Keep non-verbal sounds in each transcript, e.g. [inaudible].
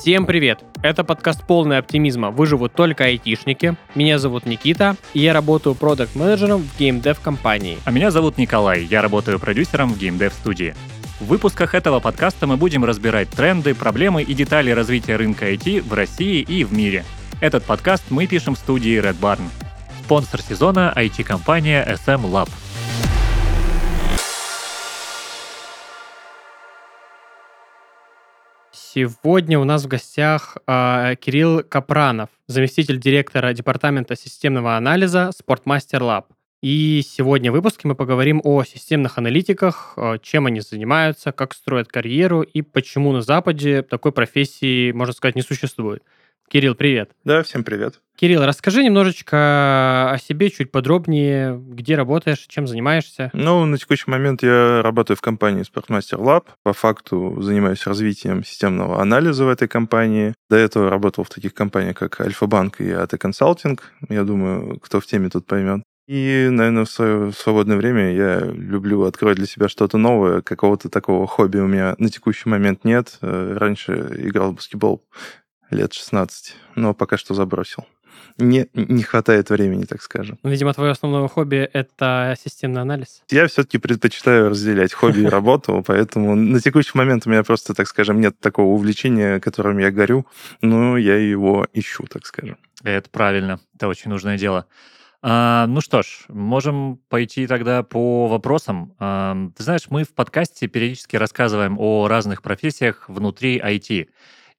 Всем привет! Это подкаст полный оптимизма «Выживут только айтишники». Меня зовут Никита, и я работаю продакт-менеджером в геймдев компании. А меня зовут Николай, я работаю продюсером в геймдев студии. В выпусках этого подкаста мы будем разбирать тренды, проблемы и детали развития рынка IT в России и в мире. Этот подкаст мы пишем в студии Red Barn. Спонсор сезона IT-компания SM Lab. Сегодня у нас в гостях э, Кирилл Капранов, заместитель директора департамента системного анализа Sportmaster Lab. И сегодня в выпуске мы поговорим о системных аналитиках, э, чем они занимаются, как строят карьеру и почему на Западе такой профессии, можно сказать, не существует. Кирилл, привет. Да, всем привет. Кирилл, расскажи немножечко о себе чуть подробнее, где работаешь, чем занимаешься. Ну, на текущий момент я работаю в компании Sportmaster Lab. По факту занимаюсь развитием системного анализа в этой компании. До этого работал в таких компаниях, как Альфа-Банк и АТ Консалтинг. Я думаю, кто в теме тут поймет. И, наверное, в свое свободное время я люблю открыть для себя что-то новое. Какого-то такого хобби у меня на текущий момент нет. Э, раньше играл в баскетбол лет 16, но пока что забросил. Не, не хватает времени, так скажем. Ну, видимо, твое основное хобби — это системный анализ. Я все-таки предпочитаю разделять хобби и [laughs] работу, поэтому на текущий момент у меня просто, так скажем, нет такого увлечения, которым я горю, но я его ищу, так скажем. Это правильно, это очень нужное дело. А, ну что ж, можем пойти тогда по вопросам. А, ты знаешь, мы в подкасте периодически рассказываем о разных профессиях внутри IT.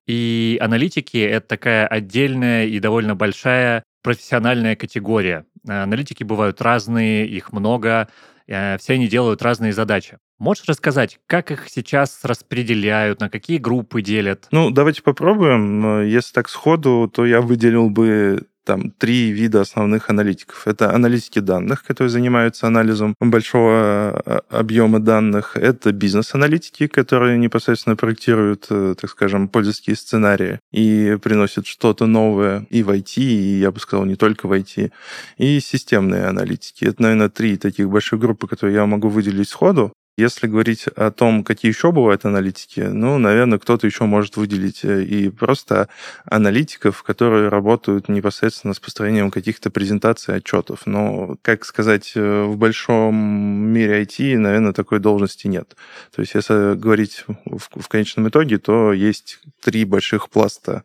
И аналитики — это такая отдельная и довольно большая профессиональная категория. Аналитики бывают разные, их много, э, все они делают разные задачи. Можешь рассказать, как их сейчас распределяют, на какие группы делят? Ну, давайте попробуем. Если так сходу, то я выделил бы там три вида основных аналитиков. Это аналитики данных, которые занимаются анализом большого а, объема данных. Это бизнес-аналитики, которые непосредственно проектируют, э, так скажем, пользовательские сценарии и приносят что-то новое и в IT, и, я бы сказал, не только в IT. И системные аналитики. Это, наверное, три таких больших группы, которые я могу выделить сходу. Если говорить о том, какие еще бывают аналитики, ну, наверное, кто-то еще может выделить э, и просто аналитиков, которые работают непосредственно с построением каких-то презентаций, отчетов. Но, как сказать, э, в большом мире IT, наверное, такой должности нет. То есть, если говорить в, в конечном итоге, то есть три больших пласта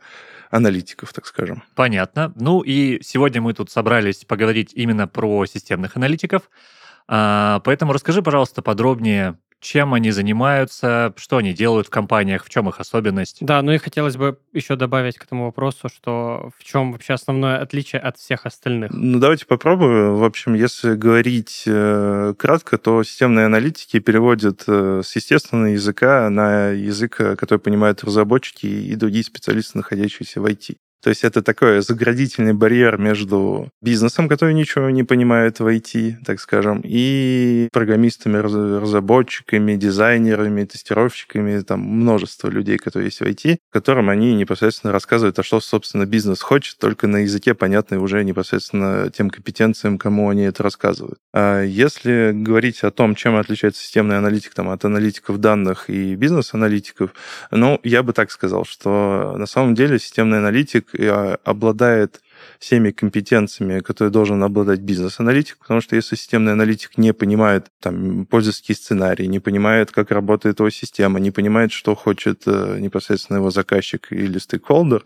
аналитиков, так скажем. Понятно. Ну и сегодня мы тут собрались поговорить именно про системных аналитиков. А, поэтому расскажи, пожалуйста, подробнее, чем они занимаются, что они делают в компаниях, в чем их особенность. Да, ну и хотелось бы еще добавить к этому вопросу, что в чем вообще основное отличие от всех остальных. Ну давайте попробуем. В общем, если говорить э, кратко, то системные аналитики переводят э, с естественного языка на язык, э, который понимают разработчики и другие специалисты, находящиеся в IT. То есть это такой заградительный барьер между бизнесом, который ничего не понимает в IT, так скажем, и программистами, разработчиками, дизайнерами, тестировщиками, там множество людей, которые есть в IT, которым они непосредственно рассказывают, а что, собственно, бизнес хочет, только на языке, понятный уже непосредственно тем компетенциям, кому они это рассказывают. А если говорить о том, чем отличается системный аналитик там, от аналитиков данных и бизнес-аналитиков, ну, я бы так сказал, что на самом деле системный аналитик а, обладает всеми компетенциями, которые должен обладать бизнес-аналитик, потому что если системный аналитик не понимает там, пользовательский сценарий, не понимает, как работает его система, не понимает, что хочет э, непосредственно его заказчик или стейкхолдер,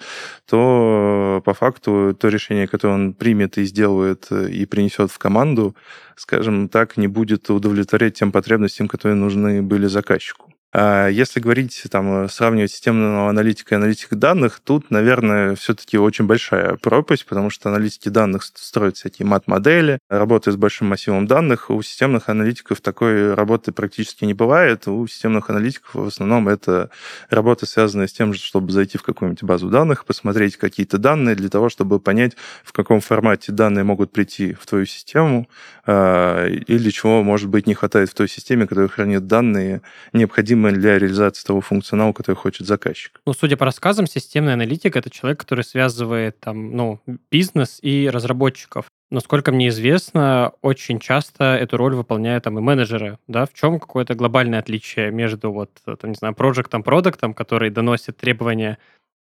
то э, по факту то решение, которое он примет и сделает э, и принесет в команду, скажем так, не будет удовлетворять тем потребностям, которые нужны были заказчику. А если говорить, там, сравнивать системного аналитика и аналитика данных, тут, наверное, все-таки очень большая пропасть, потому что аналитики данных строят всякие мат-модели, работают с большим массивом данных. У системных аналитиков такой работы практически не бывает. У системных аналитиков в основном это работа, связанная с тем, чтобы зайти в какую-нибудь базу данных, посмотреть какие-то данные для того, чтобы понять, в каком формате данные могут прийти в твою систему, а, или чего, может быть, не хватает в той системе, которая хранит данные, необходимые необходимое для реализации того функционала, который хочет заказчик. Ну, судя по рассказам, системный аналитик — это человек, который связывает там, ну, бизнес и разработчиков. Насколько мне известно, очень часто эту роль выполняют там и менеджеры, да? В чем какое-то глобальное отличие между вот, там, не знаю, проектом, продуктом, который доносит требования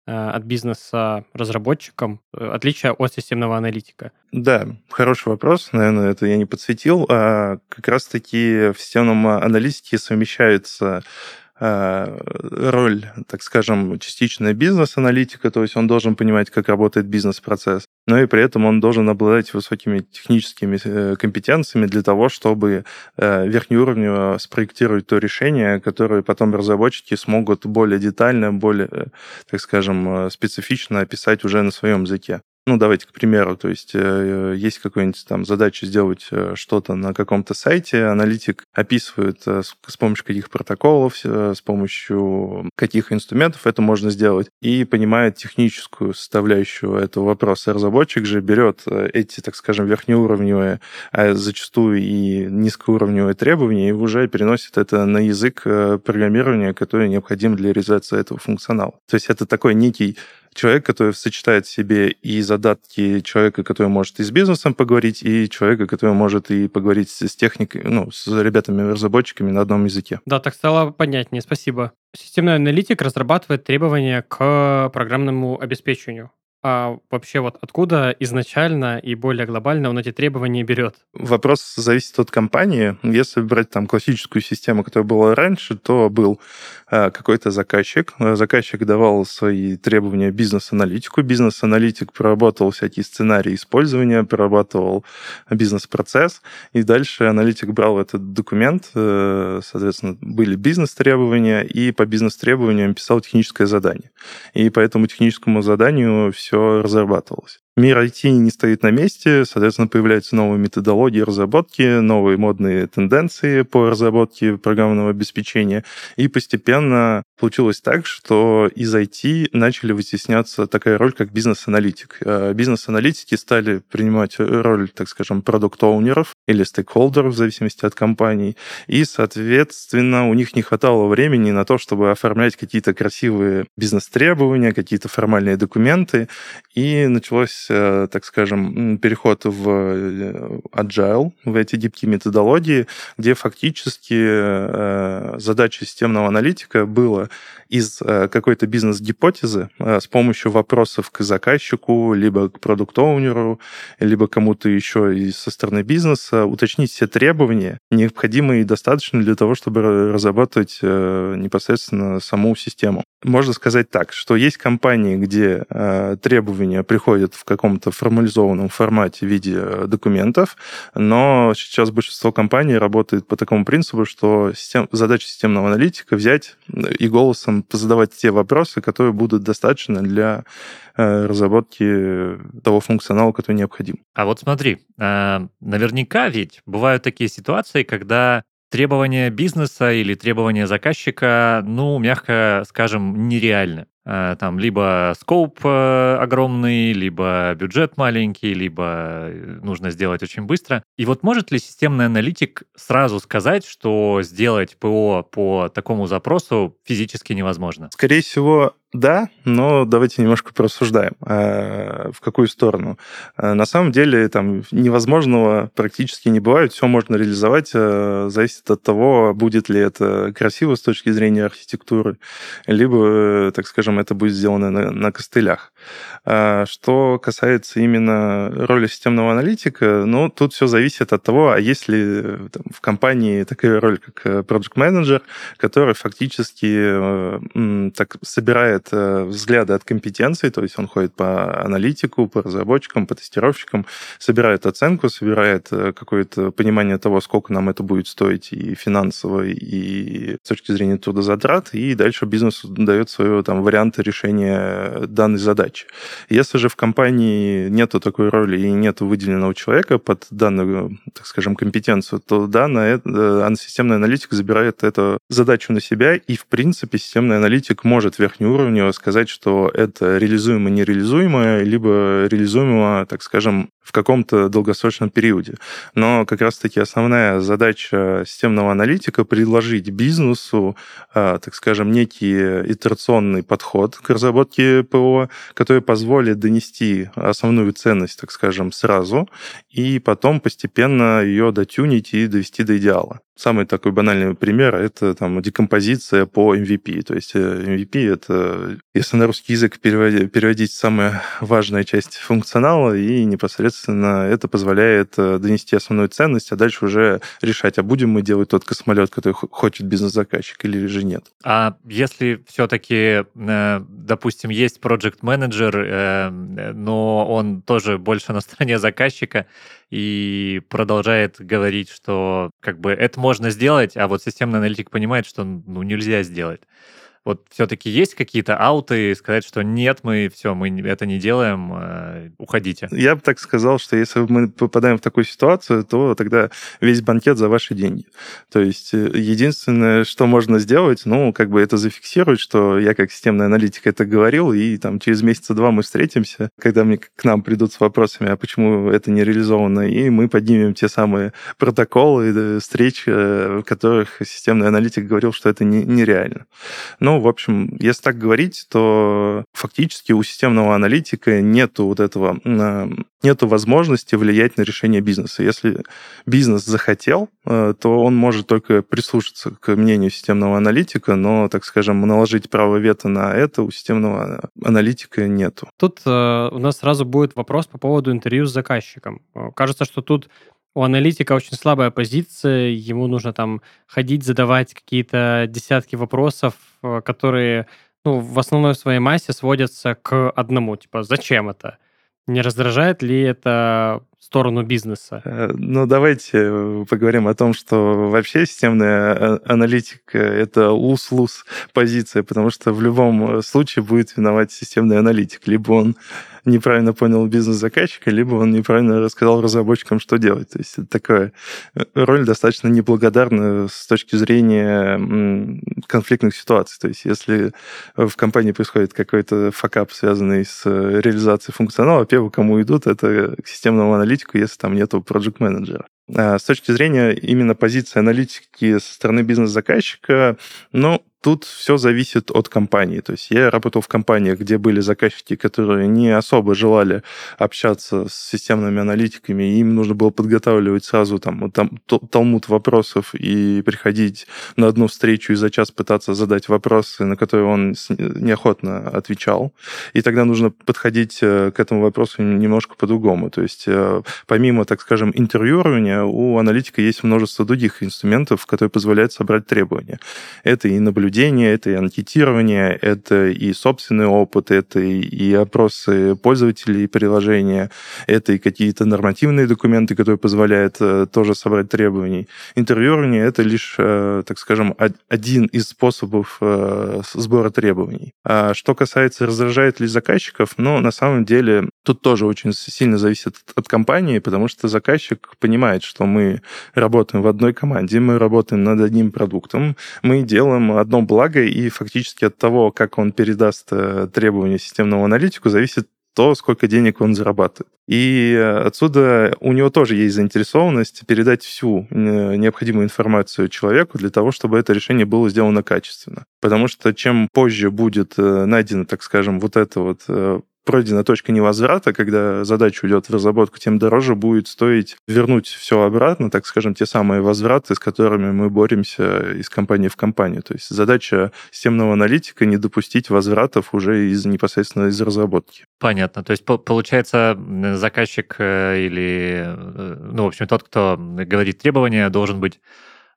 от бизнеса разработчикам, отличие от системного аналитика? Да, хороший вопрос. Наверное, это я не подсветил. А как раз-таки в системном аналитике совмещается Э, роль, так скажем, частичная бизнес-аналитика, то есть он должен понимать, как работает бизнес-процесс, но и при этом он должен обладать высокими техническими э, компетенциями для того, чтобы э, верхнеуровнево спроектировать то решение, которое потом разработчики смогут более детально, более, так скажем, специфично описать уже на своем языке. Ну, давайте к примеру, то есть э, есть какая-нибудь там задача сделать э, что-то на каком-то сайте, аналитик описывает э, с помощью каких протоколов, с помощью каких инструментов это можно сделать, и понимает техническую составляющую этого вопроса. Разработчик же берет эти, так скажем, верхнеуровневые, а зачастую и низкоуровневые требования и уже переносит это на язык программирования, который необходим для реализации этого функционала. То есть это такой некий человек, который сочетает в себе и задатки человека, который может и с бизнесом поговорить, и человека, который может и поговорить с техникой, ну, с ребятами-разработчиками на одном языке. Да, так стало понятнее, спасибо. Системный аналитик разрабатывает требования к программному обеспечению. А вообще вот откуда изначально и более глобально он эти требования берет? Вопрос зависит от компании. Если брать там классическую систему, которая была раньше, то был э, какой-то заказчик. Заказчик давал свои требования бизнес-аналитику. Бизнес-аналитик проработал всякие сценарии использования, прорабатывал бизнес-процесс. И дальше аналитик брал этот документ, э, соответственно, были бизнес-требования, и по бизнес-требованиям писал техническое задание. И по этому техническому заданию все разрабатывалось. Мир IT не стоит на месте, соответственно, появляются новые методологии разработки, новые модные тенденции по разработке программного обеспечения. И постепенно получилось так, что из IT начали вытесняться такая роль, как бизнес-аналитик. А бизнес-аналитики стали принимать роль, так скажем, продукт-оунеров или стейкхолдеров, в зависимости от компаний. И, соответственно, у них не хватало времени на то, чтобы оформлять какие-то красивые бизнес-требования, какие-то формальные документы. И началось так скажем, переход в э, agile, в эти гибкие методологии, где фактически э, задача системного аналитика была из какой-то бизнес-гипотезы с помощью вопросов к заказчику, либо к продукт-оунеру, либо кому-то еще и со стороны бизнеса, уточнить все требования, необходимые и достаточные для того, чтобы разработать непосредственно саму систему. Можно сказать так, что есть компании, где требования приходят в каком-то формализованном формате в виде э, документов, но сейчас большинство компаний работает по такому принципу, что систем, задача системного аналитика взять э, и голосом задавать те вопросы, которые будут достаточны для э, разработки того функционала, который необходим. А вот смотри, наверняка ведь бывают такие ситуации, когда требования бизнеса или требования заказчика, ну, мягко скажем, нереальны. Э, там либо скоп э, огромный, либо бюджет маленький, либо э, нужно сделать очень быстро. И вот может ли системный аналитик сразу сказать, что сделать ПО по такому запросу физически невозможно? Скорее всего, да, но давайте немножко порассуждаем. В какую сторону? На самом деле там невозможного практически не бывает. Все можно реализовать. Зависит от того, будет ли это красиво с точки зрения архитектуры, либо, так скажем, это будет сделано на, на костылях. А, что касается именно роли системного аналитика, ну, тут все зависит от того, а есть ли там, в компании такая роль, как э, project manager, который фактически э, так собирает э, взгляды от компетенций, то есть он ходит по аналитику, по разработчикам, по тестировщикам, собирает оценку, собирает какое-то понимание того, сколько нам это будет стоить и финансово, и с точки зрения трудозатрат, и дальше бизнес дает свой там вариант варианты решения данной задачи. Если же в компании нету такой роли и нет выделенного человека под данную, так скажем, компетенцию, то да, на это, э, системный аналитик забирает эту задачу на себя, и, в принципе, системный аналитик может верхнеуровнево сказать, что это реализуемо, нереализуемо, либо реализуемо, так скажем, в каком-то долгосрочном периоде. Но как раз-таки основная задача системного аналитика предложить бизнесу, а, так скажем, некий итерационный подход к разработке ПО, который позволит донести основную ценность, так скажем, сразу, и потом постепенно ее дотюнить и довести до идеала. Самый такой банальный пример – это там декомпозиция по MVP. То есть MVP – это, если на русский язык переводить, переводить самая важная часть функционала, и непосредственно это позволяет донести основную ценность, а дальше уже решать, а будем мы делать тот космолет, который хочет бизнес-заказчик, или же нет. А если все-таки, допустим, есть project менеджер но он тоже больше на стороне заказчика и продолжает говорить, что как бы это можно сделать, а вот системный аналитик понимает, что ну, нельзя сделать вот все-таки есть какие-то ауты, сказать, что нет, мы все, мы это не делаем, э, уходите? Я бы так сказал, что если мы попадаем в такую ситуацию, то тогда весь банкет за ваши деньги. То есть э, единственное, что можно сделать, ну, как бы это зафиксировать, что я как системный аналитик это говорил, и там через месяца два мы встретимся, когда мне к нам придут с вопросами, а почему это не реализовано, и мы поднимем те самые протоколы э, встреч, в которых системный аналитик говорил, что это не, нереально. В общем, если так говорить, то фактически у системного аналитика нету вот этого, нету возможности влиять на решение бизнеса. Если бизнес захотел, э, то он может только прислушаться к мнению системного аналитика, но, так скажем, наложить право вето на это у системного аналитика нету. Тут э, у нас сразу будет вопрос по поводу интервью с заказчиком. Э, кажется, что тут у аналитика очень слабая позиция, ему нужно там ходить, задавать какие-то десятки вопросов, э, которые ну, в основной своей массе сводятся к одному, типа, зачем это? Не раздражает ли это сторону бизнеса? Э, ну, давайте поговорим о том, что вообще системная э, аналитика — это лус-лус позиция, потому что в любом случае будет виноват системный аналитик. Либо он неправильно понял бизнес заказчика, либо он неправильно рассказал разработчикам, что делать. То есть это такая э, роль достаточно неблагодарная с точки зрения конфликтных ситуаций. То есть если в компании происходит какой-то факап, связанный с э, реализацией функционала, первый, кому идут, это к системному аналитику, если там нету project менеджера С точки зрения именно позиции аналитики со стороны бизнес-заказчика, ну, Тут все зависит от компании. То есть я работал в компаниях, где были заказчики, которые не особо желали общаться с системными аналитиками, и им нужно было подготавливать сразу там, там талмуд вопросов и приходить на одну встречу и за час пытаться задать вопросы, на которые он неохотно отвечал. И тогда нужно подходить э, к этому вопросу немножко по-другому. То есть э, помимо, так скажем, интервьюирования, у аналитика есть множество других инструментов, которые позволяют собрать требования. Это и наблюдение это и анкетирование, это и собственный опыт, это и опросы пользователей приложения, это и какие-то нормативные документы, которые позволяют э, тоже собрать требований. Интервьюирование — это лишь, э, так скажем, один из способов э, сбора требований. А что касается, раздражает ли заказчиков, ну, на самом деле, тут тоже очень сильно зависит от компании, потому что заказчик понимает, что мы работаем в одной команде, мы работаем над одним продуктом, мы делаем одно благо, и фактически от того, как он передаст э, требования системному аналитику, зависит то, сколько денег он зарабатывает. И отсюда у него тоже есть заинтересованность передать всю э, необходимую информацию человеку для того, чтобы это решение было сделано качественно. Потому что чем позже будет э, найдено, так скажем, вот это вот пройдена точка невозврата, когда задача уйдет в разработку, тем дороже будет стоить вернуть все обратно, так скажем, те самые возвраты, с которыми мы боремся из компании в компанию. То есть задача системного аналитика не допустить возвратов уже из непосредственно из разработки. Понятно. То есть получается заказчик э, или, э, ну, в общем, тот, кто говорит требования, должен быть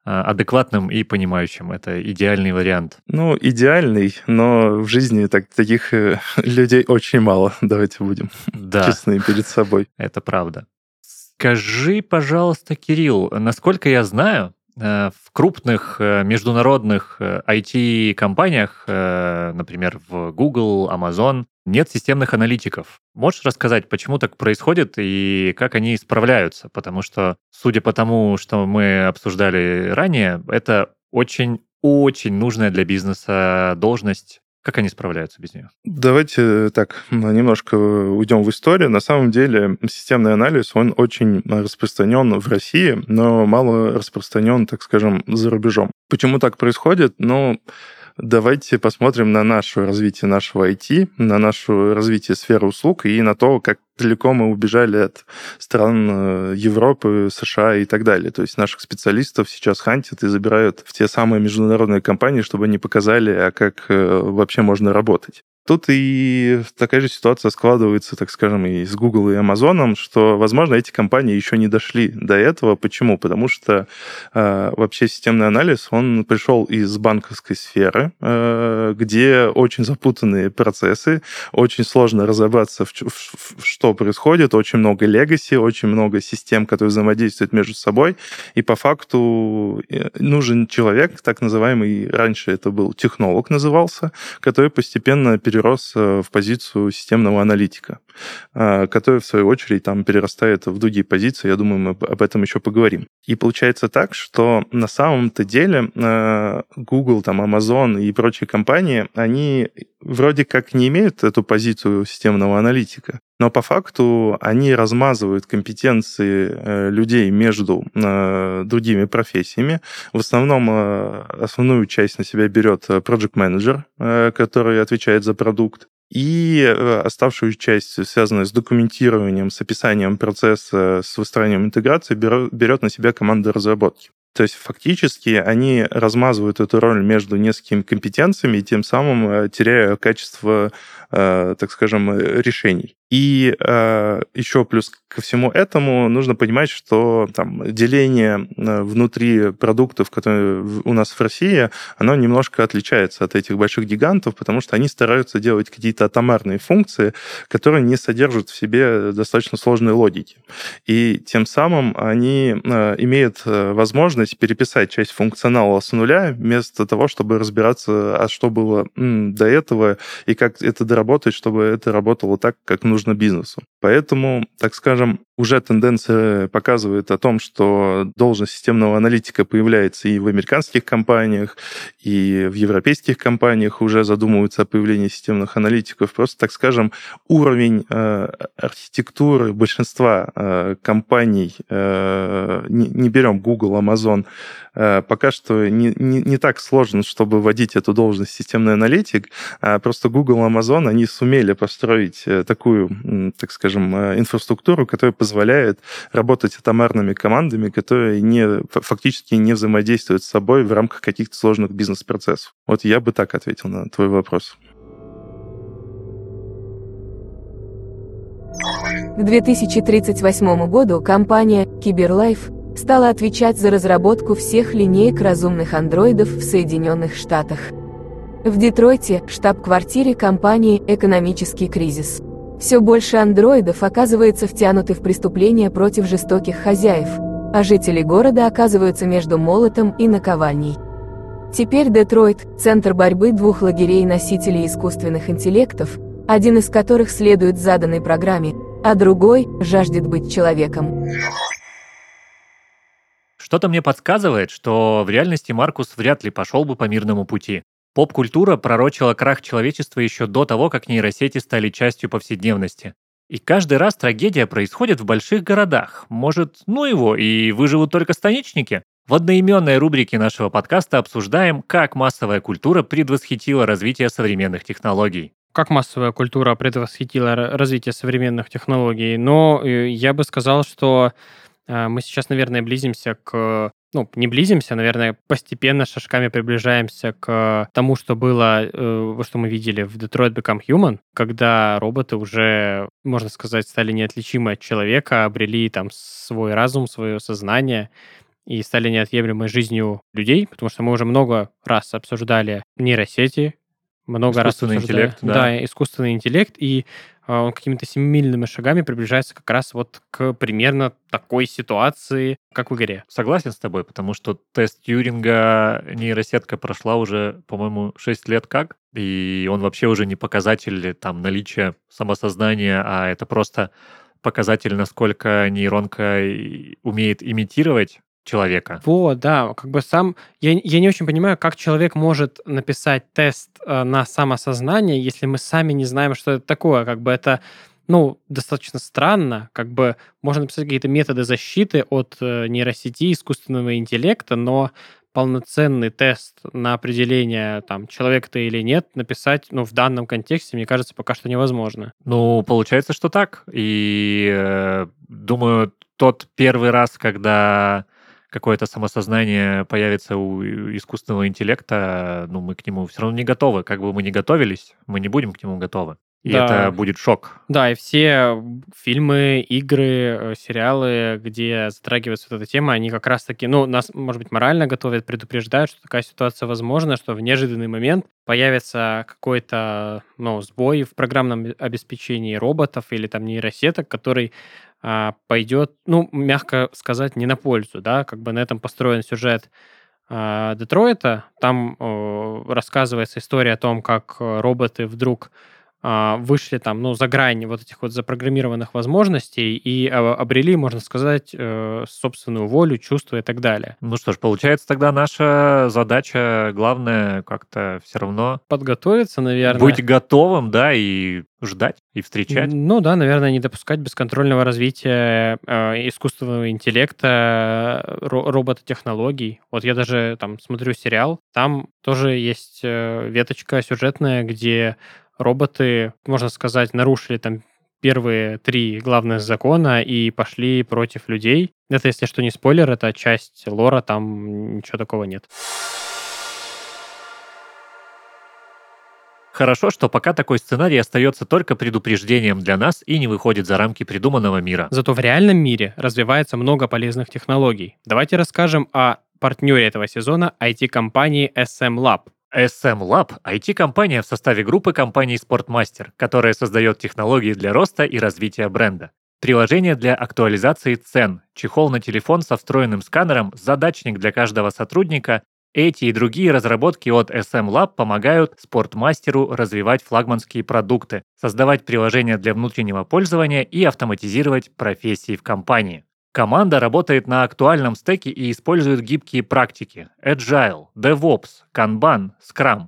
адекватным и понимающим. Это идеальный вариант. Ну, идеальный, но в жизни так, таких э, [laughs] людей очень мало. [laughs] Давайте будем да. честны перед собой. Это правда. Скажи, пожалуйста, Кирилл, насколько я знаю, в крупных э, международных IT-компаниях, например, в Google, Amazon, нет системных аналитиков. Можешь рассказать, почему так происходит и как они справляются? Потому что, судя по тому, что мы обсуждали ранее, это очень-очень нужная для бизнеса должность. Как они справляются без нее? Давайте так, немножко уйдем в историю. На самом деле системный анализ, он очень распространен в России, но мало распространен, так скажем, за рубежом. Почему так происходит? Ну, Давайте посмотрим на наше развитие нашего IT, на наше развитие сферы услуг и на то, как далеко мы убежали от стран э, Европы, США и так далее. То есть наших специалистов сейчас хантят и забирают в те самые международные компании, чтобы они показали, а как э, вообще можно работать. Тут и такая же ситуация складывается, так скажем, и с Google и Amazon, что, возможно, эти компании еще не дошли до этого. Почему? Потому что э, вообще системный анализ, он пришел из банковской сферы, э, где очень запутанные процессы, очень сложно разобраться, в, в, в что происходит, очень много легаси, очень много систем, которые взаимодействуют между собой, и по факту э, нужен человек, так называемый, раньше это был технолог назывался, который постепенно перерос перерос э, в позицию системного аналитика, который, в свою очередь, там перерастает в другие позиции. Я думаю, мы об этом еще поговорим. И получается так, что на самом-то деле э, Google, там, Amazon и прочие компании, они вроде как не имеют эту позицию системного аналитика, но по факту они размазывают компетенции людей между другими профессиями. В основном основную часть на себя берет project менеджер который отвечает за продукт. И э, оставшую часть, связанную с документированием, с описанием процесса, с выстраиванием интеграции, берет на себя команда разработки. То есть фактически они размазывают эту роль между несколькими компетенциями тем самым э, теряя качество, э, так скажем, решений. И э, еще плюс ко всему этому нужно понимать, что там, деление э, внутри продуктов, которые у нас в России, оно немножко отличается от этих больших гигантов, потому что они стараются делать какие-то атомарные функции, которые не содержат в себе достаточно сложной логики. И тем самым они э, имеют э, возможность переписать часть функционала с нуля, вместо того, чтобы разбираться, а что было м, до этого и как это доработать, чтобы это работало так, как нужно нужно бизнесу. Поэтому, так скажем, уже тенденция показывает о том, что должность системного аналитика появляется и в американских компаниях, и в европейских компаниях уже задумываются о появлении системных аналитиков. Просто, так скажем, уровень э, архитектуры большинства э, компаний, э, не, не берем Google, Amazon, пока что не, не, не так сложно, чтобы вводить эту должность системный аналитик. А просто Google, Amazon, они сумели построить э, такую, так скажем, э, инфраструктуру, которая позволяет работать атомарными командами, которые не, фактически не взаимодействуют с собой в рамках каких-то сложных бизнес-процессов. Вот я бы так ответил на твой вопрос. К 2038 году компания Cyberlife стала отвечать за разработку всех линеек разумных андроидов в Соединенных Штатах. В Детройте, штаб-квартире компании «Экономический кризис». Все больше андроидов оказывается втянуты в преступления против жестоких хозяев, а жители города оказываются между молотом и наковальней. Теперь Детройт – центр борьбы двух лагерей носителей искусственных интеллектов, один из которых следует заданной программе, а другой жаждет быть человеком. Что-то мне подсказывает, что в реальности Маркус вряд ли пошел бы по мирному пути. Поп-культура пророчила крах человечества еще до того, как нейросети стали частью повседневности. И каждый раз трагедия происходит в больших городах. Может, ну его, и выживут только станичники? В одноименной рубрике нашего подкаста обсуждаем, как массовая культура предвосхитила развитие современных технологий. Как массовая культура предвосхитила развитие современных технологий? Но э, я бы сказал, что мы сейчас, наверное, близимся к ну, не близимся, наверное, постепенно шажками приближаемся к тому, что было, э, что мы видели в Detroit Become Human, когда роботы уже, можно сказать, стали неотличимы от человека, обрели там свой разум, свое сознание и стали неотъемлемой жизнью людей, потому что мы уже много раз обсуждали нейросети, много раз обсуждали... интеллект, да. Да, искусственный интеллект, и а, он какими-то семимильными шагами приближается как раз вот к примерно такой ситуации, как в игре. Согласен с тобой, потому что тест Тьюринга нейросетка прошла уже, по-моему, 6 лет как, и он вообще уже не показатель там наличия самосознания, а это просто показатель, насколько нейронка умеет имитировать человека. Вот, да, как бы сам... Я, я не очень понимаю, как человек может написать тест э, на самосознание, если мы сами не знаем, что это такое. Как бы это, ну, достаточно странно. Как бы можно написать какие-то методы защиты от э, нейросети, искусственного интеллекта, но полноценный тест на определение, там, человек ты или нет, написать, ну, в данном контексте, мне кажется, пока что невозможно. Ну, получается, что так. И э, думаю, тот первый раз, когда какое-то самосознание появится у искусственного интеллекта, ну, мы к нему все равно не готовы. Как бы мы ни готовились, мы не будем к нему готовы. И да. это будет шок. Да, и все фильмы, игры, э, сериалы, где затрагивается вот эта тема, они как раз-таки, ну, нас, может быть, морально готовят, предупреждают, что такая ситуация возможна, что в неожиданный момент появится какой-то, ну, сбой в программном обеспечении роботов или там нейросеток, который а, пойдет, ну, мягко сказать, не на пользу, да, как бы на этом построен сюжет а, Детройта. Там о, рассказывается история о том, как э, роботы вдруг а, вышли там, ну, за грань вот этих вот запрограммированных возможностей и а, обрели, можно сказать, э, собственную волю, чувства и так далее. Ну что ж, получается, тогда наша задача главная как-то все равно... Подготовиться, наверное. Быть готовым, да, и ждать, и встречать. Ну да, наверное, не допускать бесконтрольного развития э, искусственного интеллекта, ро- робототехнологий. Вот я даже там смотрю сериал, там тоже есть э, веточка сюжетная, где роботы, можно сказать, нарушили там первые три главных закона и пошли против людей. Это, если что, не спойлер, это часть лора, там ничего такого нет. Хорошо, что пока такой сценарий остается только предупреждением для нас и не выходит за рамки придуманного мира. Зато в реальном мире развивается много полезных технологий. Давайте расскажем о партнере этого сезона IT-компании SM Lab, SM Lab – IT-компания в составе группы компаний Sportmaster, которая создает технологии для роста и развития бренда. Приложение для актуализации цен, чехол на телефон со встроенным сканером, задачник для каждого сотрудника – эти и другие разработки от SM Lab помогают спортмастеру развивать флагманские продукты, создавать приложения для внутреннего пользования и автоматизировать профессии в компании. Команда работает на актуальном стеке и использует гибкие практики Agile, DevOps, Kanban, Scrum.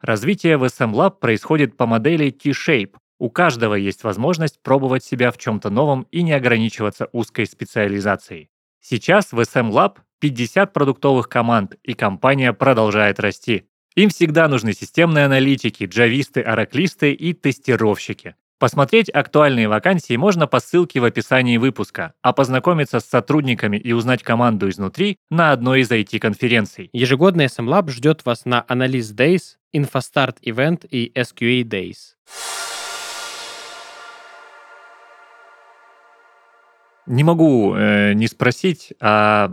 Развитие в SM Lab происходит по модели T-Shape. У каждого есть возможность пробовать себя в чем-то новом и не ограничиваться узкой специализацией. Сейчас в SM Lab 50 продуктовых команд, и компания продолжает расти. Им всегда нужны системные аналитики, джависты, ораклисты и тестировщики. Посмотреть актуальные вакансии можно по ссылке в описании выпуска, а познакомиться с сотрудниками и узнать команду изнутри на одной из IT-конференций. Ежегодный SM Lab ждет вас на Analyst Days, InfoStart Event и SQA Days. Не могу э, не спросить, а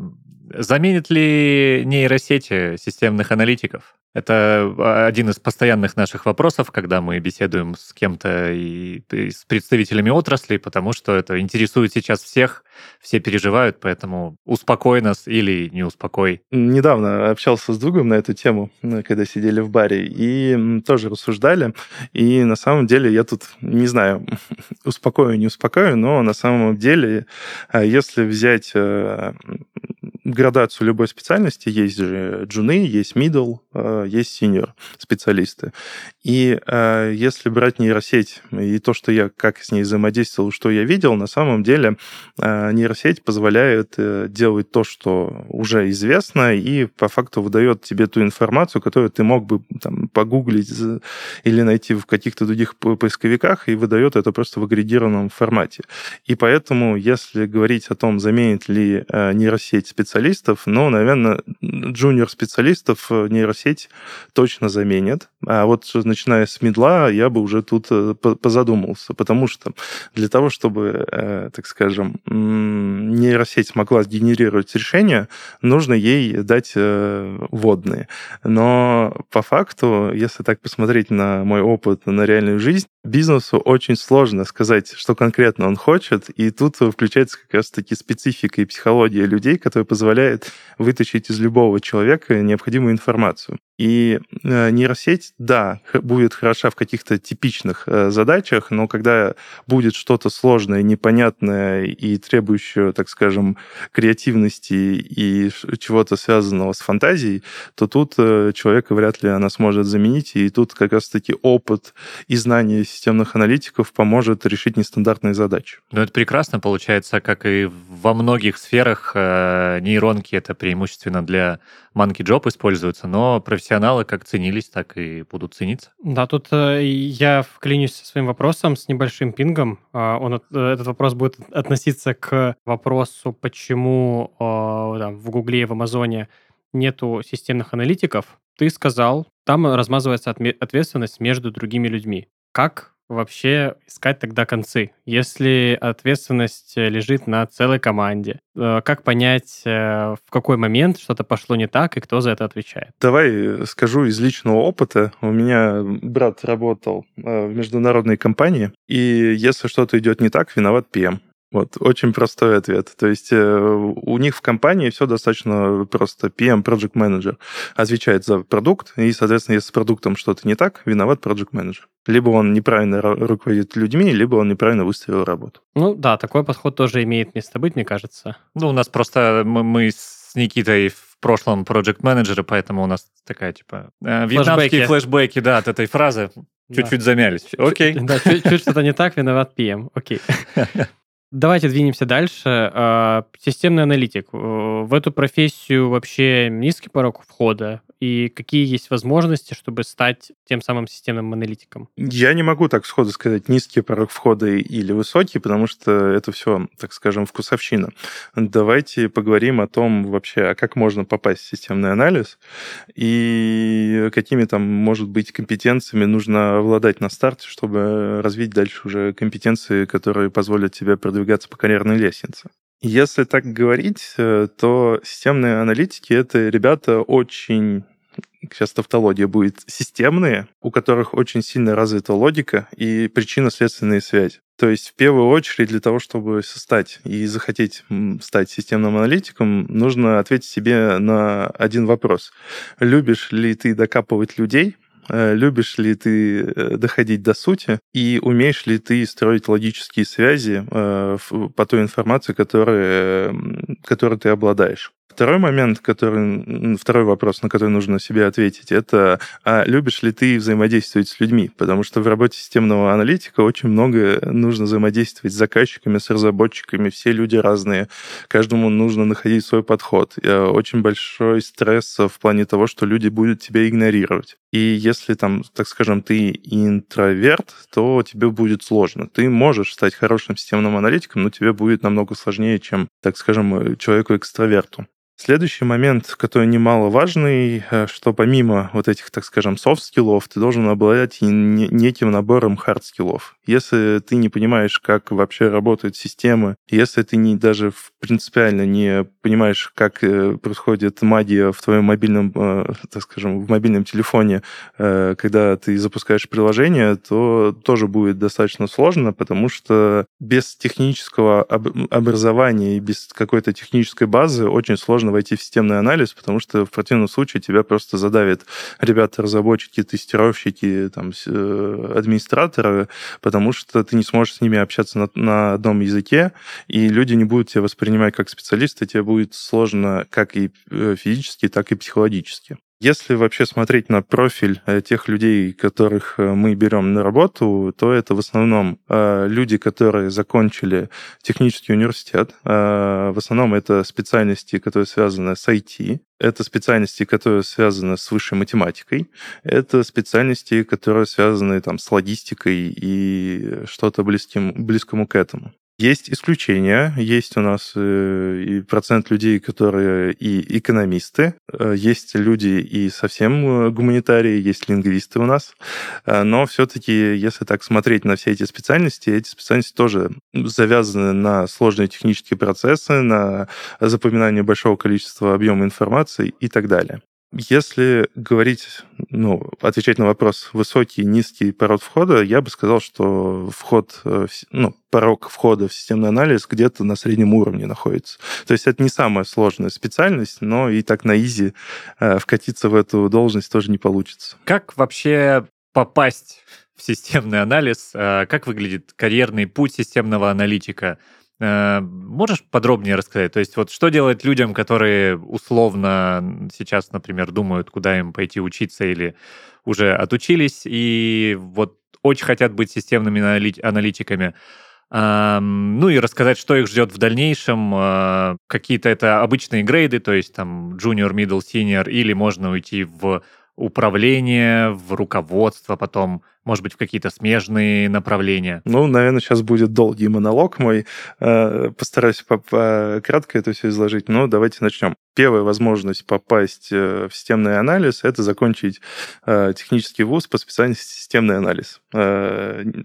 заменит ли нейросети системных аналитиков? Это а, один из постоянных наших вопросов, когда мы беседуем с кем-то и, и с представителями отрасли, потому что это интересует сейчас всех, все переживают, поэтому успокой нас или не успокой. Недавно общался с другом на эту тему, когда сидели в баре, и тоже рассуждали, и на самом деле я тут, не знаю, [laughs] успокою, не успокою, но на самом деле, а, если взять э, градацию любой специальности, есть же джуны, есть middle, э, есть senior специалисты. И э, если брать нейросеть и то, что я как с ней взаимодействовал, что я видел, на самом деле э, нейросеть позволяет делать то, что уже известно, и по факту выдает тебе ту информацию, которую ты мог бы там, погуглить или найти в каких-то других поисковиках, и выдает это просто в агрегированном формате. И поэтому, если говорить о том, заменит ли нейросеть специалист, специалистов, но, наверное, джуниор-специалистов э, нейросеть точно заменит. А вот начиная с медла, я бы уже тут э, позадумался, потому что для того, чтобы, э, так скажем, нейросеть могла генерировать решения, нужно ей дать водные. Но по факту, если так посмотреть на мой опыт, на реальную жизнь, бизнесу очень сложно сказать, что конкретно он хочет, и тут включается как раз-таки специфика и психология людей, которые позволяет вытащить из любого человека необходимую информацию. И э, нейросеть, да, будет хороша в каких-то типичных э, задачах, но когда будет что-то сложное, непонятное и требующее, так скажем, креативности и чего-то связанного с фантазией, то тут э, человека вряд ли она сможет заменить, и тут как раз-таки опыт и знания системных аналитиков поможет решить нестандартные задачи. Ну, это прекрасно получается, как и во многих сферах нейронки это преимущественно для monkey job используются, но профессионалы как ценились, так и будут цениться. Да, тут э, я вклинюсь со своим вопросом с небольшим пингом. Э, он, этот вопрос будет относиться к вопросу, почему э, да, в Гугле и в Амазоне нету системных аналитиков. Ты сказал, там размазывается ответственность между другими людьми. Как вообще искать тогда концы, если ответственность э, лежит на целой команде? Э, как понять, э, в какой момент что-то пошло не так и кто за это отвечает? Давай скажу из личного опыта. У меня брат работал в международной компании, и если что-то идет не так, виноват PM. Вот, очень простой ответ. То есть э, у них в компании все достаточно просто. PM, Project Manager, отвечает за продукт, и, соответственно, если с продуктом что-то не так, виноват Project Manager. Либо он неправильно руководит людьми, либо он неправильно выставил работу. Ну да, такой подход тоже имеет место быть, мне кажется. Ну, у нас просто мы, мы с Никитой в прошлом Project Manager, поэтому у нас такая, типа, э, вьетнамские флешбеки, да, от этой фразы чуть-чуть да. замялись. Окей. Да, чуть-чуть что-то не так, виноват PM. Окей. [laughs] Давайте двинемся дальше. А, системный аналитик. В эту профессию вообще низкий порог входа? И какие есть возможности, чтобы стать тем самым системным аналитиком? Я не могу так сходу сказать низкий порог входа или высокий, потому что это все, так скажем, вкусовщина. Давайте поговорим о том вообще, а как можно попасть в системный анализ и какими там, может быть, компетенциями нужно обладать на старте, чтобы развить дальше уже компетенции, которые позволят тебе продвигаться продвигаться по карьерной лестнице. Если так говорить, э, то системные аналитики — это ребята очень сейчас тавтология будет, системные, у которых очень сильно развита логика и причинно-следственные связи. То есть в первую очередь для того, чтобы стать и захотеть стать системным аналитиком, нужно ответить себе на один вопрос. Любишь ли ты докапывать людей — Э, любишь ли ты э, доходить до сути и умеешь ли ты строить логические связи э, по той информации, которой, которой ты обладаешь. Второй момент, который, второй вопрос, на который нужно себе ответить, это а любишь ли ты взаимодействовать с людьми? Потому что в работе системного аналитика очень много нужно взаимодействовать с заказчиками, с разработчиками, все люди разные, каждому нужно находить свой подход. Очень большой стресс в плане того, что люди будут тебя игнорировать. И если там, так скажем, ты интроверт, то тебе будет сложно. Ты можешь стать хорошим системным аналитиком, но тебе будет намного сложнее, чем, так скажем, человеку-экстраверту. Следующий момент, который немаловажный, э, что помимо вот этих, так скажем, софт-скиллов, ты должен обладать неким набором хард-скиллов. Если ты не понимаешь, как вообще работают системы, если ты не, даже принципиально не понимаешь, как э, происходит магия в твоем мобильном, э, так скажем, в мобильном телефоне, когда ты запускаешь приложение, то тоже будет достаточно сложно, потому что без технического образования и без какой-то технической базы очень сложно сложно войти в системный анализ, потому что в противном случае тебя просто задавят ребята-разработчики, тестировщики, там, э, администраторы, потому что ты не сможешь с ними общаться на, на одном языке, и люди не будут тебя воспринимать как специалиста, тебе будет сложно как и э, физически, так и психологически. Если вообще смотреть на профиль э, тех людей, которых э, мы берем на работу, то это в основном э, люди, которые закончили технический университет. В основном это специальности, которые связаны с IT. Это специальности, которые связаны с высшей математикой. Это специальности, которые связаны там, с логистикой и что-то близким, близкому к этому. Есть исключения, есть у нас э, и процент людей, которые и экономисты, э, есть люди и совсем э, гуманитарии, есть лингвисты у нас, но все-таки, если так смотреть на все эти специальности, эти специальности тоже завязаны на сложные технические процессы, на запоминание большого количества объема информации и так далее. Если говорить, ну, отвечать на вопрос высокий, низкий порог входа, я бы сказал, что вход, э, ну, порог входа в системный анализ где-то на среднем уровне находится. То есть это не самая сложная специальность, но и так на изи э, вкатиться в эту должность тоже не получится. Как вообще попасть в системный анализ? Э, как выглядит карьерный путь системного аналитика? Э, можешь подробнее рассказать? То есть вот что делать людям, которые условно сейчас, например, думают, куда им пойти учиться или уже отучились и вот очень хотят быть системными аналитиками? Ну и рассказать, что их ждет в дальнейшем. Э, какие-то это обычные грейды, то есть там junior, middle, senior, или можно уйти в управление, в руководство, потом может быть, в какие-то смежные направления? Ну, наверное, сейчас будет долгий монолог мой. Э, постараюсь кратко это все изложить, но давайте начнем. Первая возможность попасть э, в системный анализ – это закончить э, технический вуз по специальности системный анализ.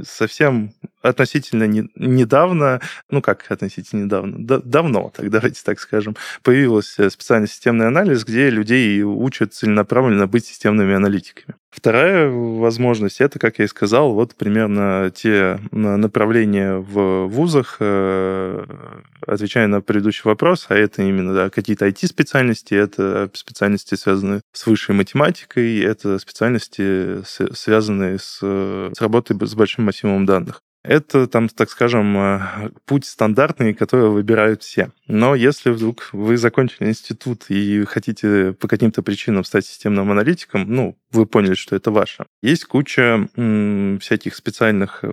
Совсем относительно не, недавно, ну как относительно недавно, да, давно, так давайте так скажем, появилась специальность системный анализ, где людей учат целенаправленно быть системными аналитиками. Вторая возможность – это, как я и сказал, вот примерно те направления в вузах, э, отвечая на предыдущий вопрос, а это именно да, какие-то IT-специальности, это специальности, связанные с высшей математикой, это специальности, связанные с, с работой с большим массивом данных. Это, там, так скажем, э, путь стандартный, который выбирают все. Но если вдруг вы закончили институт и хотите по каким-то причинам стать системным аналитиком, ну, вы поняли, что это ваше. Есть куча м, всяких специальных э,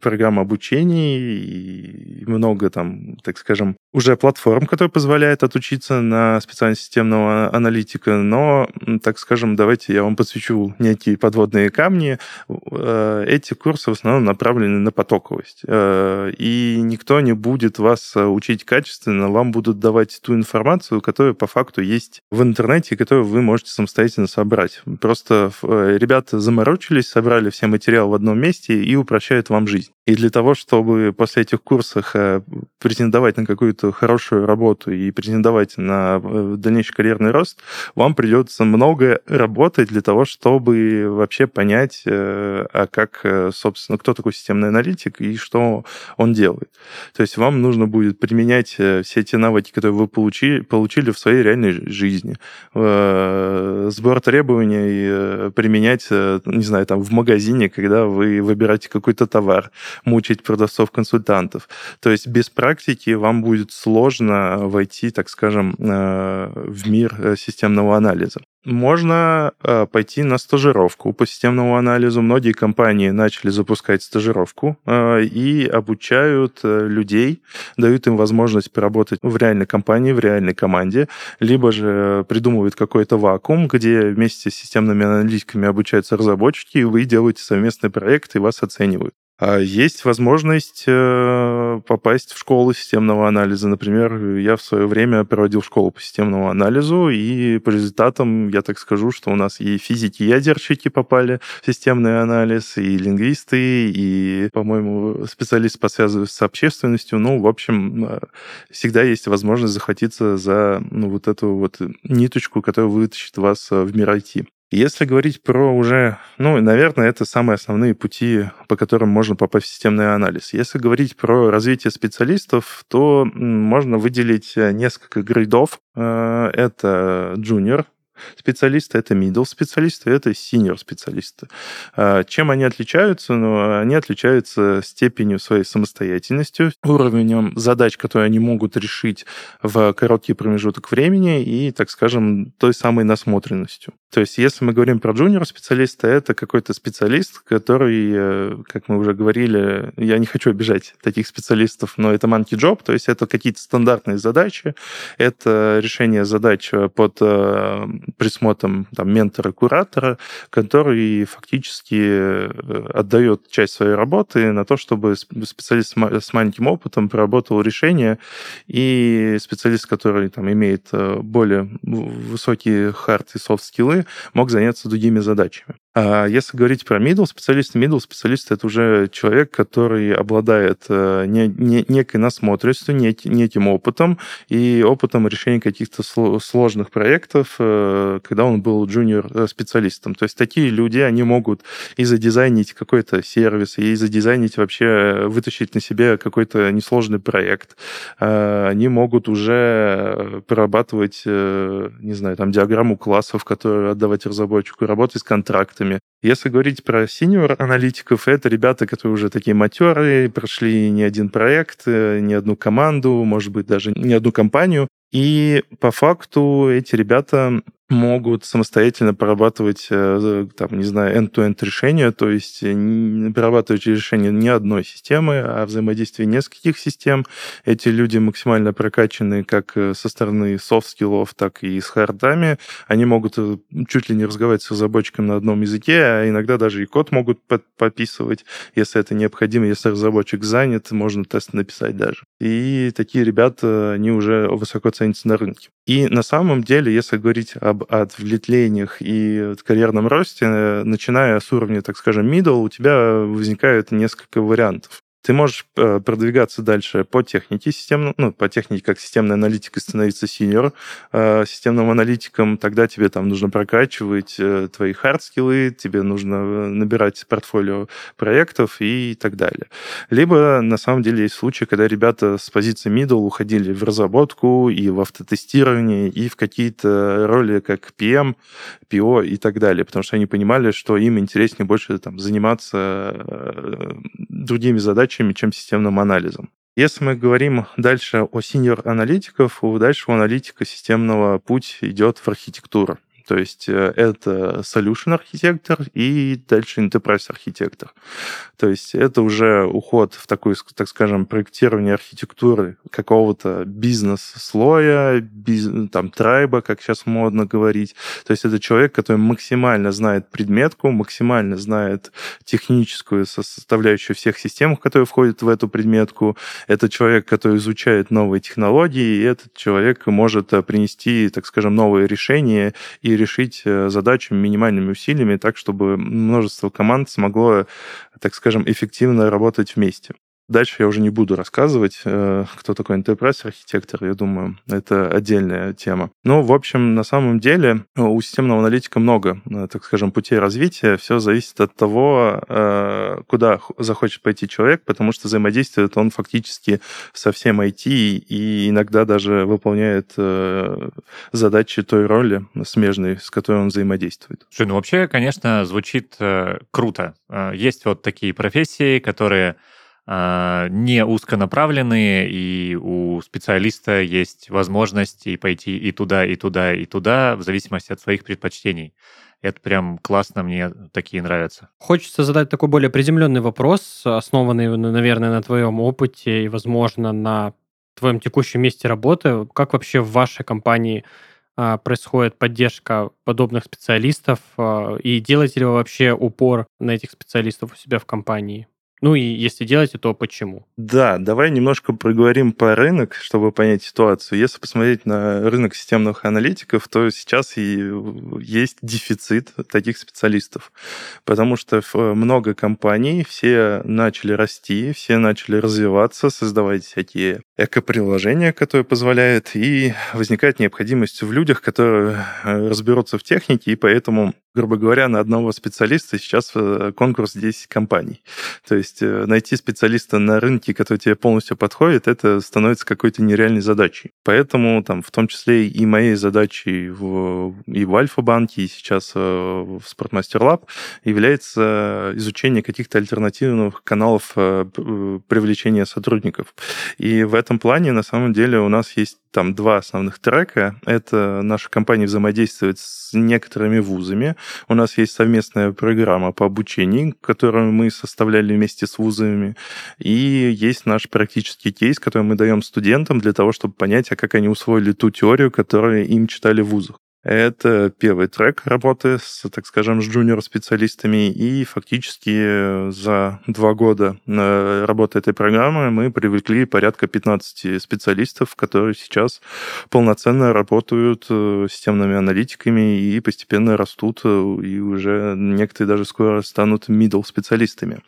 программ обучения и много там, так скажем, уже платформ, которые позволяют отучиться на специальность системного аналитика, но, так скажем, давайте я вам подсвечу некие подводные камни. Э, эти курсы в основном направлены на потоковость. Э, и никто не будет вас учить качественно, вам будут давать ту информацию, которая по факту есть в интернете, которую вы можете самостоятельно собрать. Просто э, ребята заморочились, собрали все материалы в одном месте и упрощают вам жизнь. И для того, чтобы после этих курсов э, претендовать на какую-то хорошую работу и претендовать на э, дальнейший карьерный рост, вам придется много работать для того, чтобы вообще понять, а как, собственно, кто такой системный аналитик и что он делает. То есть вам нужно будет применять все те навыки, которые вы получили, получили в своей реальной жизни. Сбор требований применять, не знаю, там в магазине, когда вы выбираете какой-то товар мучить продавцов-консультантов. То есть без практики вам будет сложно войти, так скажем, э, в мир э, системного анализа. Можно э, пойти на стажировку по системному анализу. Многие компании начали запускать стажировку и обучают людей, дают им возможность поработать в реальной компании, в реальной команде, либо же придумывают какой-то вакуум, где вместе с системными аналитиками обучаются разработчики, и вы делаете совместный проект, и вас оценивают. А есть возможность э, попасть в школу системного анализа. Например, я в свое время проводил школу по системному анализу, и по результатам я так скажу, что у нас и физики-ядерщики попали в системный анализ, и лингвисты, и, по-моему, специалисты по связи с общественностью. Ну, в общем, э, всегда есть возможность захватиться за ну, вот эту вот ниточку, которая вытащит вас э, в мир IT. Если говорить про уже, ну, наверное, это самые основные пути, по которым можно попасть в системный анализ. Если говорить про развитие специалистов, то можно выделить э, несколько грейдов. Э, это junior, специалисты, это middle специалисты, это senior специалисты. А, чем они отличаются? Ну, они отличаются степенью своей самостоятельностью, уровнем задач, которые они могут решить в короткий промежуток времени и, так скажем, той самой насмотренностью. То есть, если мы говорим про джуниор специалиста, это какой-то специалист, который, э, как мы уже говорили, я не хочу обижать таких специалистов, но это monkey job, то есть это какие-то стандартные задачи, это решение задач под э, присмотром там, ментора-куратора, который фактически э, отдает часть своей работы на то, чтобы специалист с маленьким опытом проработал решение, и специалист, который там, имеет более высокие хард и софт-скиллы, мог заняться другими задачами. А если говорить про middle специалист, middle специалист это уже человек, который обладает э, не, не, некой насмотренностью, нек, неким опытом и опытом решения каких-то сложных проектов, э, когда он был джуниор-специалистом. То есть такие люди, они могут и задизайнить какой-то сервис, и задизайнить вообще, вытащить на себе какой-то несложный проект. А, они могут уже прорабатывать, э, не знаю, там диаграмму классов, которые отдавать разработчику, работать с контрактами, экспертами. Если говорить про синьор-аналитиков, это ребята, которые уже такие матерые, прошли не один проект, э, не одну команду, может быть, даже не одну компанию. И по факту эти ребята могут самостоятельно прорабатывать, э, там, не знаю, end-to-end решения, то есть прорабатывать решение не одной системы, а взаимодействие нескольких систем. Эти люди максимально прокачаны как э, со стороны софт-скиллов, так и с хардами. Они могут э, чуть ли не разговаривать с разработчиком на одном языке, а иногда даже и код могут подписывать, если это необходимо. Если разработчик занят, можно тест написать даже. И такие ребята, они уже высоко ценятся на рынке. И на самом деле, если говорить об ответвлениях и карьерном росте, начиная с уровня, так скажем, middle, у тебя возникает несколько вариантов. Ты можешь э, продвигаться дальше по технике системно, ну, по технике как системный аналитик и становиться senior э, системным аналитиком, тогда тебе там нужно прокачивать э, твои хардскиллы, тебе нужно набирать портфолио проектов и так далее. Либо на самом деле есть случаи, когда ребята с позиции middle уходили в разработку и в автотестирование, и в какие-то роли как PM, PO и так далее, потому что они понимали, что им интереснее больше там, заниматься другими задачами, задачами, чем системным анализом. Если мы говорим дальше о синьор-аналитиков, у дальшего аналитика системного путь идет в архитектуру. То есть э, это solution архитектор и дальше enterprise архитектор. То есть это уже уход в такой, так скажем, проектирование архитектуры какого-то бизнес-слоя, бизнес, там, трайба, как сейчас модно говорить. То есть это человек, который максимально знает предметку, максимально знает техническую составляющую всех систем, которые входят в эту предметку. Это человек, который изучает новые технологии, и этот человек может э, принести, так скажем, новые решения и решить э, задачу минимальными усилиями так, чтобы множество команд смогло, так скажем, эффективно работать вместе. Дальше я уже не буду рассказывать, э, кто такой enterprise архитектор, я думаю, это отдельная тема. Но, в общем, на самом деле э, у системного аналитика много, э, так скажем, путей развития. Все зависит от того, куда захочет пойти человек, потому что взаимодействует он фактически со всем IT и иногда даже выполняет задачи той роли смежной, с которой он взаимодействует. Слушай, ну вообще, конечно, звучит круто. Есть вот такие профессии, которые не узконаправленные, и у специалиста есть возможность и пойти и туда, и туда, и туда, в зависимости от своих предпочтений. Это прям классно, мне такие нравятся. Хочется задать такой более приземленный вопрос, основанный, наверное, на твоем опыте и, возможно, на твоем текущем месте работы. Как вообще в вашей компании а, происходит поддержка подобных специалистов? А, и делаете ли вы вообще упор на этих специалистов у себя в компании? Ну и если делаете, то почему? Да, давай немножко проговорим по рынок, чтобы понять ситуацию. Если посмотреть на рынок системных аналитиков, то сейчас и есть дефицит таких специалистов, потому что много компаний, все начали расти, все начали развиваться, создавать всякие эко-приложения, которые позволяют, и возникает необходимость в людях, которые э, разберутся в технике, и поэтому грубо говоря, на одного специалиста сейчас э, конкурс 10 компаний. То есть э, найти специалиста на рынке, который тебе полностью подходит, это становится какой-то нереальной задачей. Поэтому там в том числе и моей задачей в, и в Альфа-банке, и сейчас э, в Sportmaster Lab является изучение каких-то альтернативных каналов привлечения сотрудников. И в этом плане, на самом деле, у нас есть там два основных трека. Это наша компания взаимодействует с некоторыми вузами. У нас есть совместная программа по обучению, которую мы составляли вместе с вузами. И есть наш практический кейс, который мы даем студентам для того, чтобы понять, а как они усвоили ту теорию, которую им читали в вузах. Это первый трек работы с, так скажем, с джуниор-специалистами. И фактически за два года э, работы этой программы мы привлекли порядка 15 специалистов, которые сейчас полноценно работают э, системными аналитиками и постепенно растут, э, и уже некоторые даже скоро станут middle специалистами.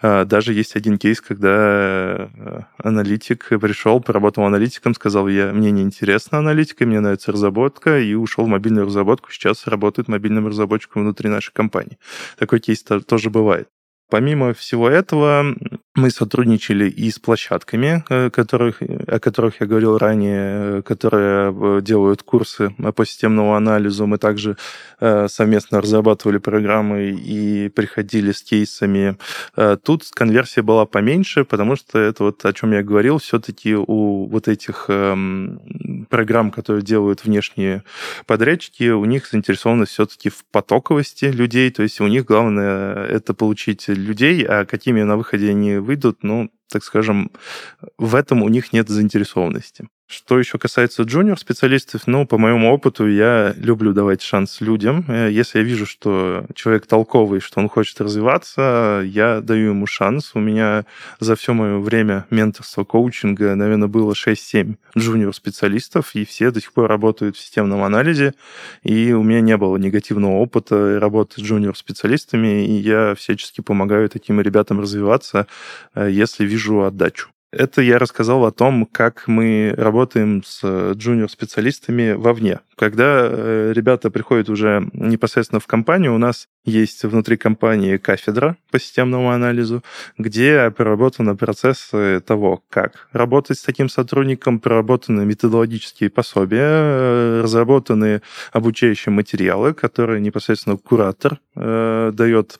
А, даже есть один кейс, когда аналитик пришел, поработал аналитиком, сказал, я, мне не интересна аналитика, мне нравится разработка, и ушел в мобильную разработку. Сейчас работает мобильным разработчиком внутри нашей компании. Такой кейс тоже бывает. Помимо всего этого, мы сотрудничали и с площадками, э, которых, о которых я говорил ранее, которые э, делают курсы по системному анализу. Мы также э, совместно разрабатывали программы и приходили с кейсами. Тут конверсия была поменьше, потому что это вот о чем я говорил, все-таки у вот этих эм, программ, которые делают внешние подрядчики, у них заинтересованность все-таки в потоковости людей, то есть у них главное это получить людей, а какими на выходе они выйдут, ну, так скажем, в этом у них нет заинтересованности. Что еще касается джуниор-специалистов, ну, по моему опыту, я люблю давать шанс людям. Э, если я вижу, что человек толковый, что он хочет развиваться, я даю ему шанс. У меня за все мое время менторства, коучинга, наверное, было 6-7 джуниор-специалистов, и все до сих пор работают в системном анализе, и у меня не было негативного опыта работы с джуниор-специалистами, и я всячески помогаю таким ребятам развиваться, э, если вижу отдачу. Это я рассказал о том, как мы работаем с джуниор-специалистами вовне. Когда э, ребята приходят уже непосредственно в компанию, у нас есть внутри компании кафедра по системному анализу, где проработаны процессы того, как работать с таким сотрудником, проработаны методологические пособия, э, разработаны обучающие материалы, которые непосредственно куратор э, дает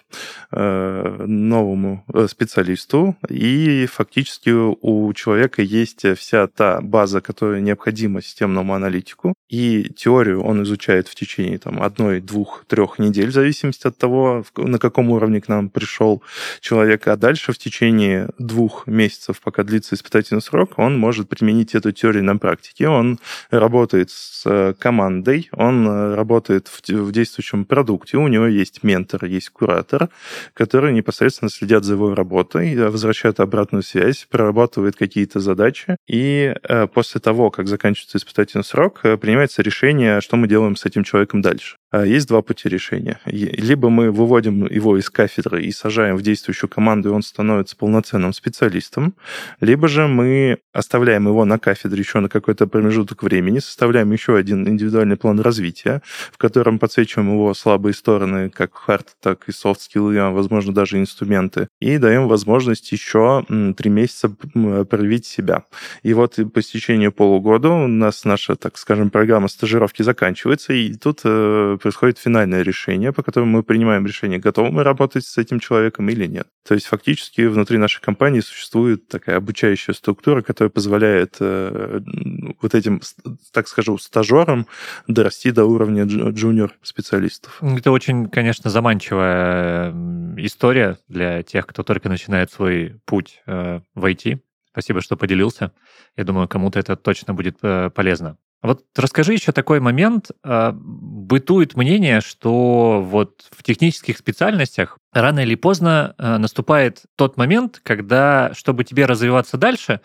э, новому э, специалисту, и фактически у человека есть вся та база, которая необходима системному аналитику, и теорию он изучает в течение там, одной, двух, трех недель, в зависимости от того, на каком уровне к нам пришел человек. А дальше в течение двух месяцев, пока длится испытательный срок, он может применить эту теорию на практике. Он работает с э, командой, он э, работает в, действующем продукте, у него есть ментор, есть куратор, которые непосредственно следят за его работой, возвращают обратную связь, прорабатывают какие-то задачи, и э, после того, как заканчивается испытательный срок, принимается решение, что мы делаем с этим человеком дальше. А есть два пути решения. Либо мы выводим его из кафедры и сажаем в действующую команду, и он становится полноценным специалистом, либо же мы оставляем его на кафедре еще на какой-то промежуток времени, составляем еще один индивидуальный план развития, в котором подсвечиваем его слабые стороны, как хард, так и софт скиллы, а возможно, даже инструменты, и даем возможность еще три месяца проявить себя. И вот по истечению полугода у нас наша, так скажем, программа стажировки заканчивается, и тут э, происходит финальное решение, по которому мы принимаем решение, готовы мы работать с этим человеком или нет. То есть фактически внутри нашей компании существует такая обучающая структура, которая позволяет э, вот этим, так скажу, стажерам дорасти до уровня джуниор-специалистов. Это очень, конечно, заманчивая история для тех, кто только начинает свой путь э, в IT. Спасибо, что поделился. Я думаю, кому-то это точно будет э, полезно. Вот расскажи еще такой момент. А, бытует мнение, что вот в технических специальностях рано или поздно а, наступает тот момент, когда, чтобы тебе развиваться дальше,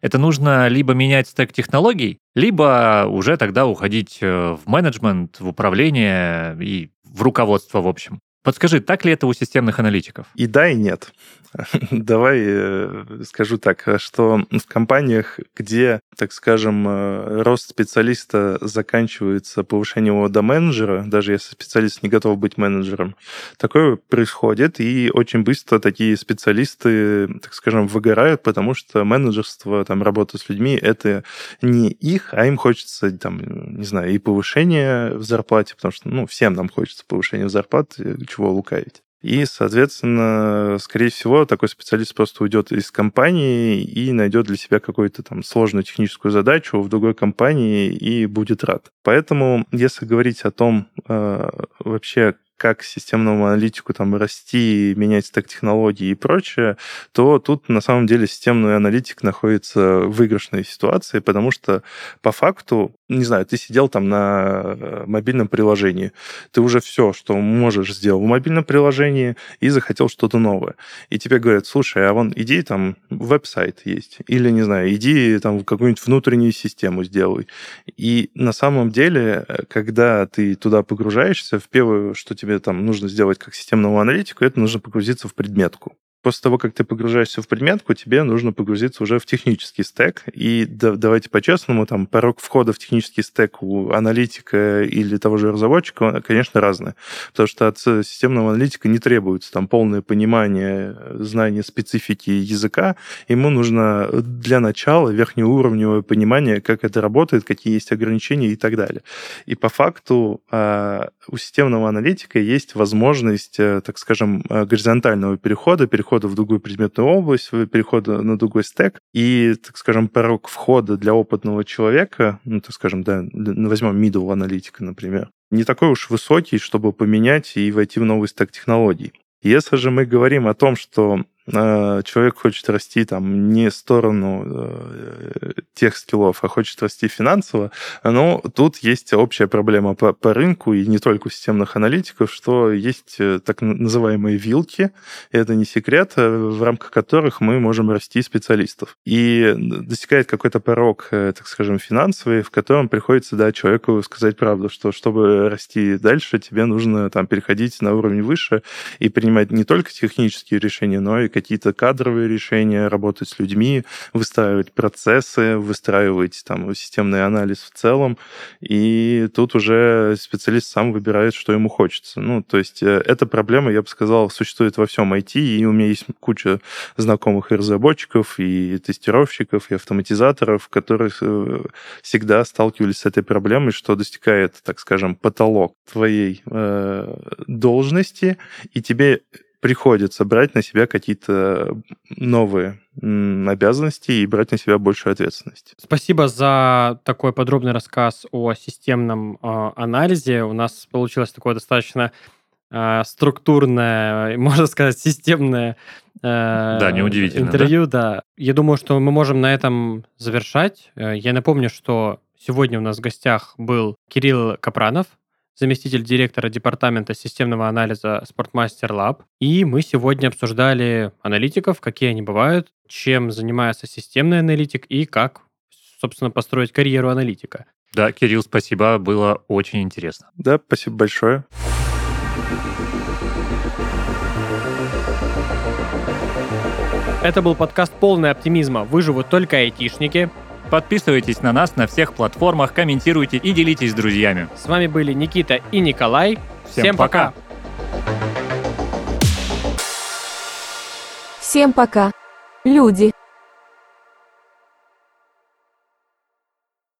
это нужно либо менять стек технологий, либо уже тогда уходить э, в менеджмент, в управление и в руководство, в общем. Подскажи, так ли это у системных аналитиков? И да, и нет. [laughs] Давай э, скажу так, что в компаниях, где, так скажем, э, рост специалиста заканчивается повышением его до менеджера, даже если специалист не готов быть менеджером, такое происходит, и очень быстро такие специалисты, так скажем, выгорают, потому что менеджерство, там, работа с людьми, это не их, а им хочется, там, не знаю, и повышение в зарплате, потому что, ну, всем нам хочется повышения в зарплате, чего лукавить. И, соответственно, скорее всего, такой специалист просто уйдет из компании и найдет для себя какую-то там сложную техническую задачу в другой компании и будет рад. Поэтому, если говорить о том э, вообще, как системному аналитику там расти, менять стек технологий и прочее, то тут на самом деле системный аналитик находится в выигрышной ситуации, потому что по факту не знаю, ты сидел там на э, мобильном приложении, ты уже все, что можешь, сделал в мобильном приложении и захотел что-то новое. И тебе говорят, слушай, а вон иди там, веб-сайт есть, или, не знаю, иди там какую-нибудь внутреннюю систему сделай. И на самом деле, э, когда ты туда погружаешься, в первое, что тебе там нужно сделать как системному аналитику, это нужно погрузиться в предметку после того, как ты погружаешься в предметку, тебе нужно погрузиться уже в технический стек. И да, давайте по-честному, там порог входа в технический стек у аналитика или того же разработчика, конечно, разный. Потому что от системного аналитика не требуется там полное понимание, знание специфики языка. Ему нужно для начала верхнеуровневое понимание, как это работает, какие есть ограничения и так далее. И по факту а, у системного аналитика есть возможность, э, так скажем, э, горизонтального перехода, перехода перехода в другую предметную область, перехода на другой стек. И, так скажем, порог входа для опытного человека, ну, так скажем, да, возьмем middle аналитика, например, не такой уж высокий, чтобы поменять и войти в новый стек технологий. Если же мы говорим о том, что человек хочет расти там не в сторону э, тех скиллов, а хочет расти финансово, но тут есть общая проблема по, по рынку, и не только у системных аналитиков, что есть э, так называемые вилки, и это не секрет, в рамках которых мы можем расти специалистов. И достигает какой-то порог, так скажем, финансовый, в котором приходится да, человеку сказать правду, что чтобы расти дальше, тебе нужно там переходить на уровень выше и принимать не только технические решения, но и какие-то кадровые решения, работать с людьми, выстраивать процессы, выстраивать там системный анализ в целом. И тут уже специалист сам выбирает, что ему хочется. Ну, то есть э, эта проблема, я бы сказал, существует во всем IT, и у меня есть куча знакомых и разработчиков, и тестировщиков, и автоматизаторов, которые э, всегда сталкивались с этой проблемой, что достигает, так скажем, потолок твоей э, должности, и тебе приходится брать на себя какие-то новые обязанности и брать на себя большую ответственность. Спасибо за такой подробный рассказ о системном э, анализе. У нас получилось такое достаточно э, структурное, [laughs] можно сказать, системное э, да, неудивительно, интервью. Да? да. Я думаю, что мы можем на этом завершать. Э, я напомню, что сегодня у нас в гостях был Кирилл Капранов, заместитель директора департамента системного анализа Sportmaster Lab. И мы сегодня обсуждали аналитиков, какие они бывают, чем занимается системный аналитик и как, собственно, построить карьеру аналитика. Да, Кирилл, спасибо, было очень интересно. Да, спасибо большое. Это был подкаст «Полный оптимизма. Выживут только айтишники». Подписывайтесь на нас на всех платформах, комментируйте и делитесь с друзьями. С вами были Никита и Николай. Всем, Всем пока. пока. Всем пока. Люди.